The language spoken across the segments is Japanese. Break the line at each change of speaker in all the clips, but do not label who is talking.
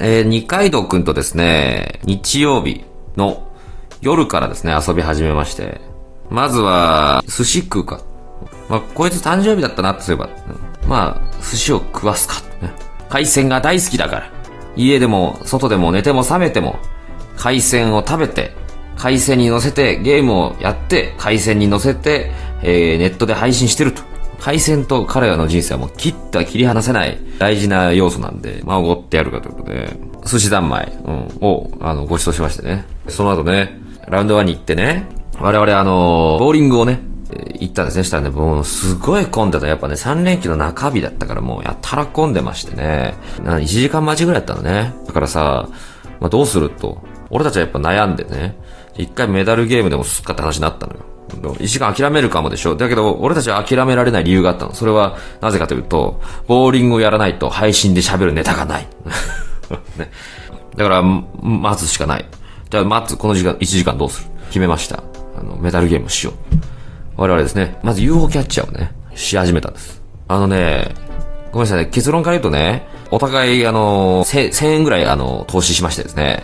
えー、二階堂くんとですね、日曜日の夜からですね、遊び始めまして、まずは、寿司食うか。まあ、こいつ誕生日だったなってすれば、まあ、寿司を食わすか。海鮮が大好きだから。家でも、外でも寝ても覚めても、海鮮を食べて、海鮮に乗せてゲームをやって、海鮮に乗せて、えー、ネットで配信してると。海鮮と彼らの人生はもう切った切り離せない大事な要素なんで、まあ、おごってやるかということで、寿司三昧、うん、を、あの、ご馳走しましてね。その後ね、ラウンド1に行ってね、我々あの、ボーリングをね、行ったんですね。したらね、もうすごい混んでた。やっぱね、3連休の中日だったからもうやたら混んでましてね。な1時間待ちぐらいだったのね。だからさ、まあ、どうすると。俺たちはやっぱ悩んでね。一回メダルゲームでもすっかって話になったのよ。一時間諦めるかもでしょう。だけど、俺たちは諦められない理由があったの。それは、なぜかというと、ボーリングをやらないと配信で喋るネタがない。ね。だから、待つしかない。じゃあ、待つ、この時間、1時間どうする？決めました。あの、メダルゲームしよう。我々ですね、まず UFO キャッチャーをね、し始めたんです。あのね、ごめんなさいね、結論から言うとね、お互い、あの、1000円ぐらい、あの、投資しましてですね、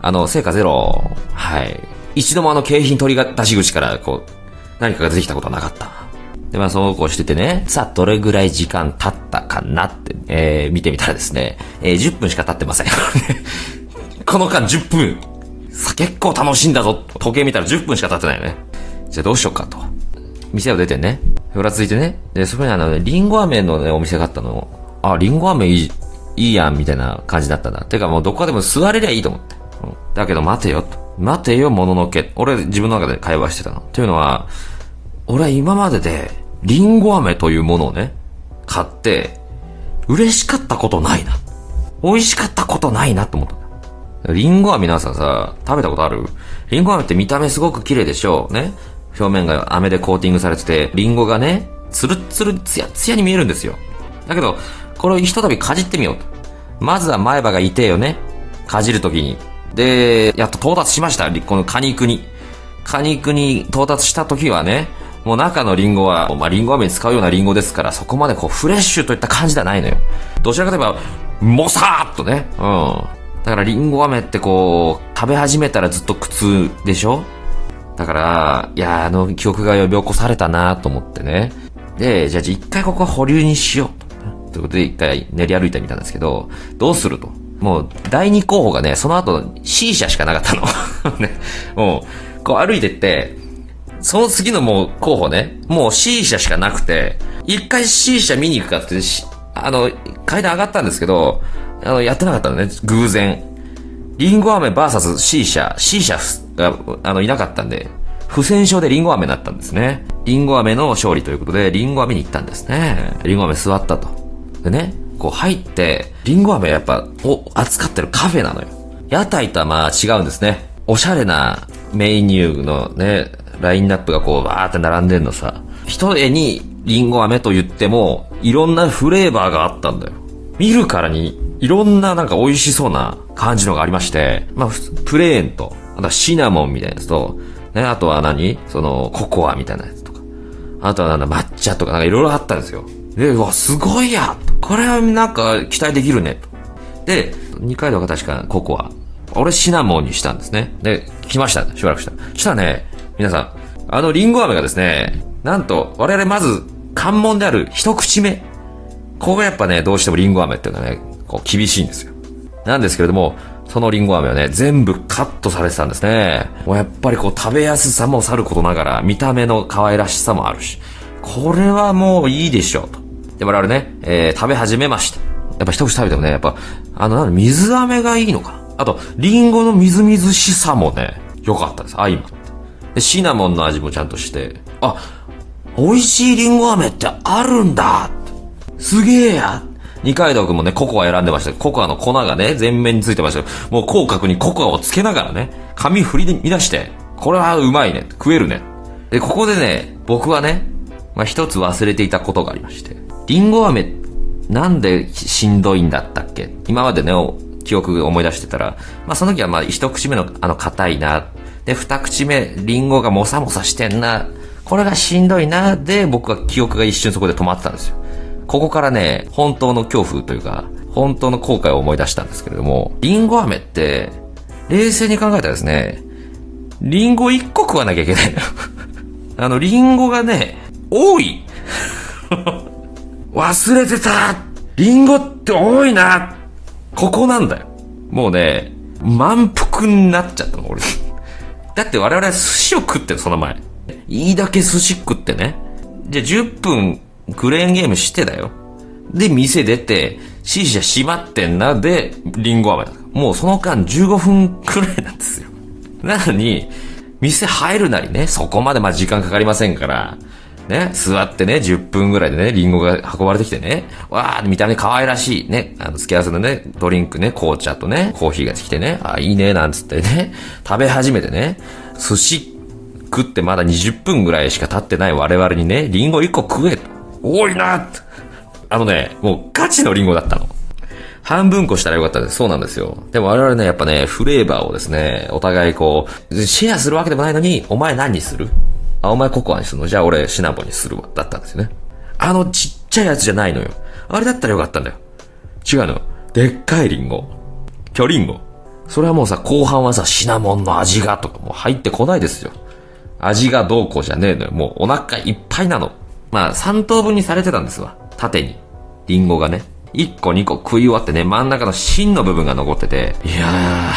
あの、成果ゼロ。はい。一度もあの、景品取り出し口から、こう、何かが出てきたことはなかった。で、まあ、そうこうしててね、さあ、どれぐらい時間経ったかなって、えー、見てみたらですね、えー、10分しか経ってません。この間10分。さ、結構楽しいんだぞ。時計見たら10分しか経ってないよね。じゃあどうしようかと。店を出てね、ふらついてね、で、そこにあの、ね、リンゴ飴のね、お店があったの。あ、リンゴ飴いい、いいやん、みたいな感じだったな。てかもうどこかでも座れりゃいいと思って。だけど待てよと。待てよ、もののけ。俺自分の中で会話してたの。というのは、俺は今までで、リンゴ飴というものをね、買って、嬉しかったことないな。美味しかったことないなと思った。リンゴ飴皆さんさ、食べたことある？リンゴ飴って見た目すごく綺麗でしょうね。表面が飴でコーティングされてて、リンゴがね、ツルツルツヤツヤに見えるんですよ。だけど、これをひとたびかじってみようと。まずは前歯が痛えよね。かじるときに。で、やっと到達しました。この果肉に。果肉に到達した時はね、もう中のリンゴは、まあ、リンゴ飴に使うようなリンゴですから、そこまでこう、フレッシュといった感じではないのよ。どちらかといえば、もさーっとね。うん。だからリンゴ飴ってこう、食べ始めたらずっと苦痛でしょ？だから、いや、あの記憶が呼び起こされたなと思ってね。で、じゃあ一回ここは保留にしようと。ということで一回練り歩いてみたんですけど、どうすると？もう、第二候補がね、その後 C 社しかなかったの。ね。もう、こう歩いてって、その次のもう候補ね、もう C 社しかなくて、一回 C 社見に行くかって、あの、階段上がったんですけど、あの、やってなかったのね、偶然。リンゴ飴 VS C 社、C 社が、あの、いなかったんで、不戦勝でリンゴ飴になったんですね。リンゴ飴の勝利ということで、リンゴ飴に行ったんですね。リンゴ飴座ったと。でね、こう入って、リンゴ飴やっぱ、お、扱ってるカフェなのよ。屋台とはまあ違うんですね。おしゃれなメニューのね、ラインナップがこうバーって並んでんのさ。一重にリンゴ飴と言っても、いろんなフレーバーがあったんだよ。見るからに、いろんななんか美味しそうな感じのがありまして、まあ、プレーンと、あとはシナモンみたいなやつと、ね、あとは何？その、ココアみたいなやつとか。あとはなんだ、抹茶とかなんかいろいろあったんですよ。で、うわ、すごいやこれはなんか期待できるね。で、二階堂が確かココア。俺シナモンにしたんですね。で、来ました。しばらくした。したらね、皆さん、あのリンゴ飴がですね、なんと、我々まず、関門である一口目。ここがやっぱね、どうしてもリンゴ飴っていうのはね、こう厳しいんですよ。なんですけれども、そのリンゴ飴はね、全部カットされてたんですね。もうやっぱりこう食べやすさもさることながら、見た目の可愛らしさもあるし、これはもういいでしょうと。で、我々ね、えー、食べ始めました。やっぱ一口食べてもね、やっぱ、あの、なん水飴がいいのかな。あと、リンゴのみずみずしさもね、良かったです。相まって。で、シナモンの味もちゃんとして、あ、美味しいリンゴ飴ってあるんだすげえや二階堂くんもね、ココア選んでました。ココアの粉がね、全面についてましたもう口角にココアをつけながらね、髪振り乱して、これはうまいね。食えるね。で、ここでね、僕はね、まあ、一つ忘れていたことがありまして。リンゴ飴、なんでしんどいんだったっけ？今までね、記憶思い出してたら、まあ、その時はまあ、一口目のあの、硬いな。で、二口目、リンゴがもさもさしてんな。これがしんどいな。で、僕は記憶が一瞬そこで止まってたんですよ。ここからね、本当の恐怖というか、本当の後悔を思い出したんですけれども、リンゴ飴って、冷静に考えたらですね、リンゴ1個食わなきゃいけないのよ。あの、リンゴがね、多い 忘れてたリンゴって多いなここなんだよ。もうね、満腹になっちゃったの、俺。だって我々は寿司を食ってる、その前。いいだけ寿司食ってね。じゃあ10分クレーンゲームしてだよ。で、店出て、シーシャ閉まってんな、で、リンゴ飴だ。もうその間15分くらいなんですよ。なのに、店入るなりね、そこまでまあ時間かかりませんから、ね、座ってね、10分ぐらいでね、リンゴが運ばれてきてね、わー、見た目可愛らしい、ね、あの、付け合わせのね、ドリンクね、紅茶とね、コーヒーが来てね、あ、いいね、なんつってね、食べ始めてね、寿司食ってまだ20分ぐらいしか経ってない我々にね、リンゴ1個食え。多いなあのね、もうガチのリンゴだったの。半分こしたらよかったです。そうなんですよ。でも我々ね、やっぱね、フレーバーをですね、お互いこう、シェアするわけでもないのに、お前何にする？あ、お前ココアにするの？じゃあ俺シナモンにするわ。だったんですよね。あのちっちゃいやつじゃないのよ。あれだったらよかったんだよ。違うのよ。でっかいリンゴ。巨リンゴ。それはもうさ、後半はさ、シナモンの味がとかもう入ってこないですよ。味がどうこうじゃねえのよ。もうお腹いっぱいなの。まあ、3等分にされてたんですわ。縦に。リンゴがね。1個2個食い終わってね、真ん中の芯の部分が残ってて、いや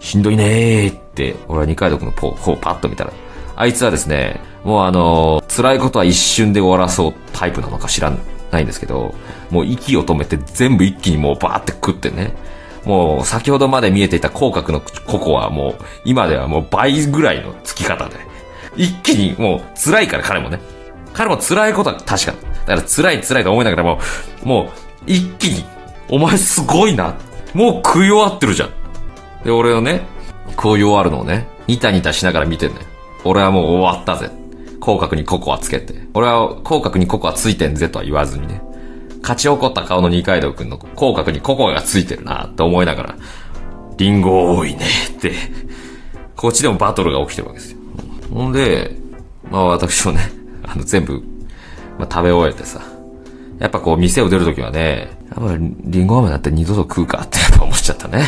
ー、しんどいねーって、俺は二階堂くんのポーをパッと見たら、あいつはですね、もうあの、辛いことは一瞬で終わらそうタイプなのか知らないんですけど、もう息を止めて全部一気にもうバーって食ってね、もう先ほどまで見えていた口角のココはもう今ではもう倍ぐらいのつき方で、一気にもう辛いから彼もね。彼も辛いことは確かだから辛い辛いと思いながらも、もう一気に、お前すごいな。もう食い終わってるじゃん。で、俺をね、食い終わるのをね、ニタニタしながら見てんだよ。俺はもう終わったぜ。口角にココアつけて。俺は口角にココアついてんぜとは言わずにね。勝ち怒った顔の二階堂くんの口角にココアがついてるなって思いながら、リンゴ多いねって、こっちでもバトルが起きてるわけですよ。ほんで、まあ私もね、あの全部、まあ食べ終えてさ、やっぱこう店を出るときはね、やっぱりリンゴ飴だって二度と食うかってやっぱ思っちゃったね。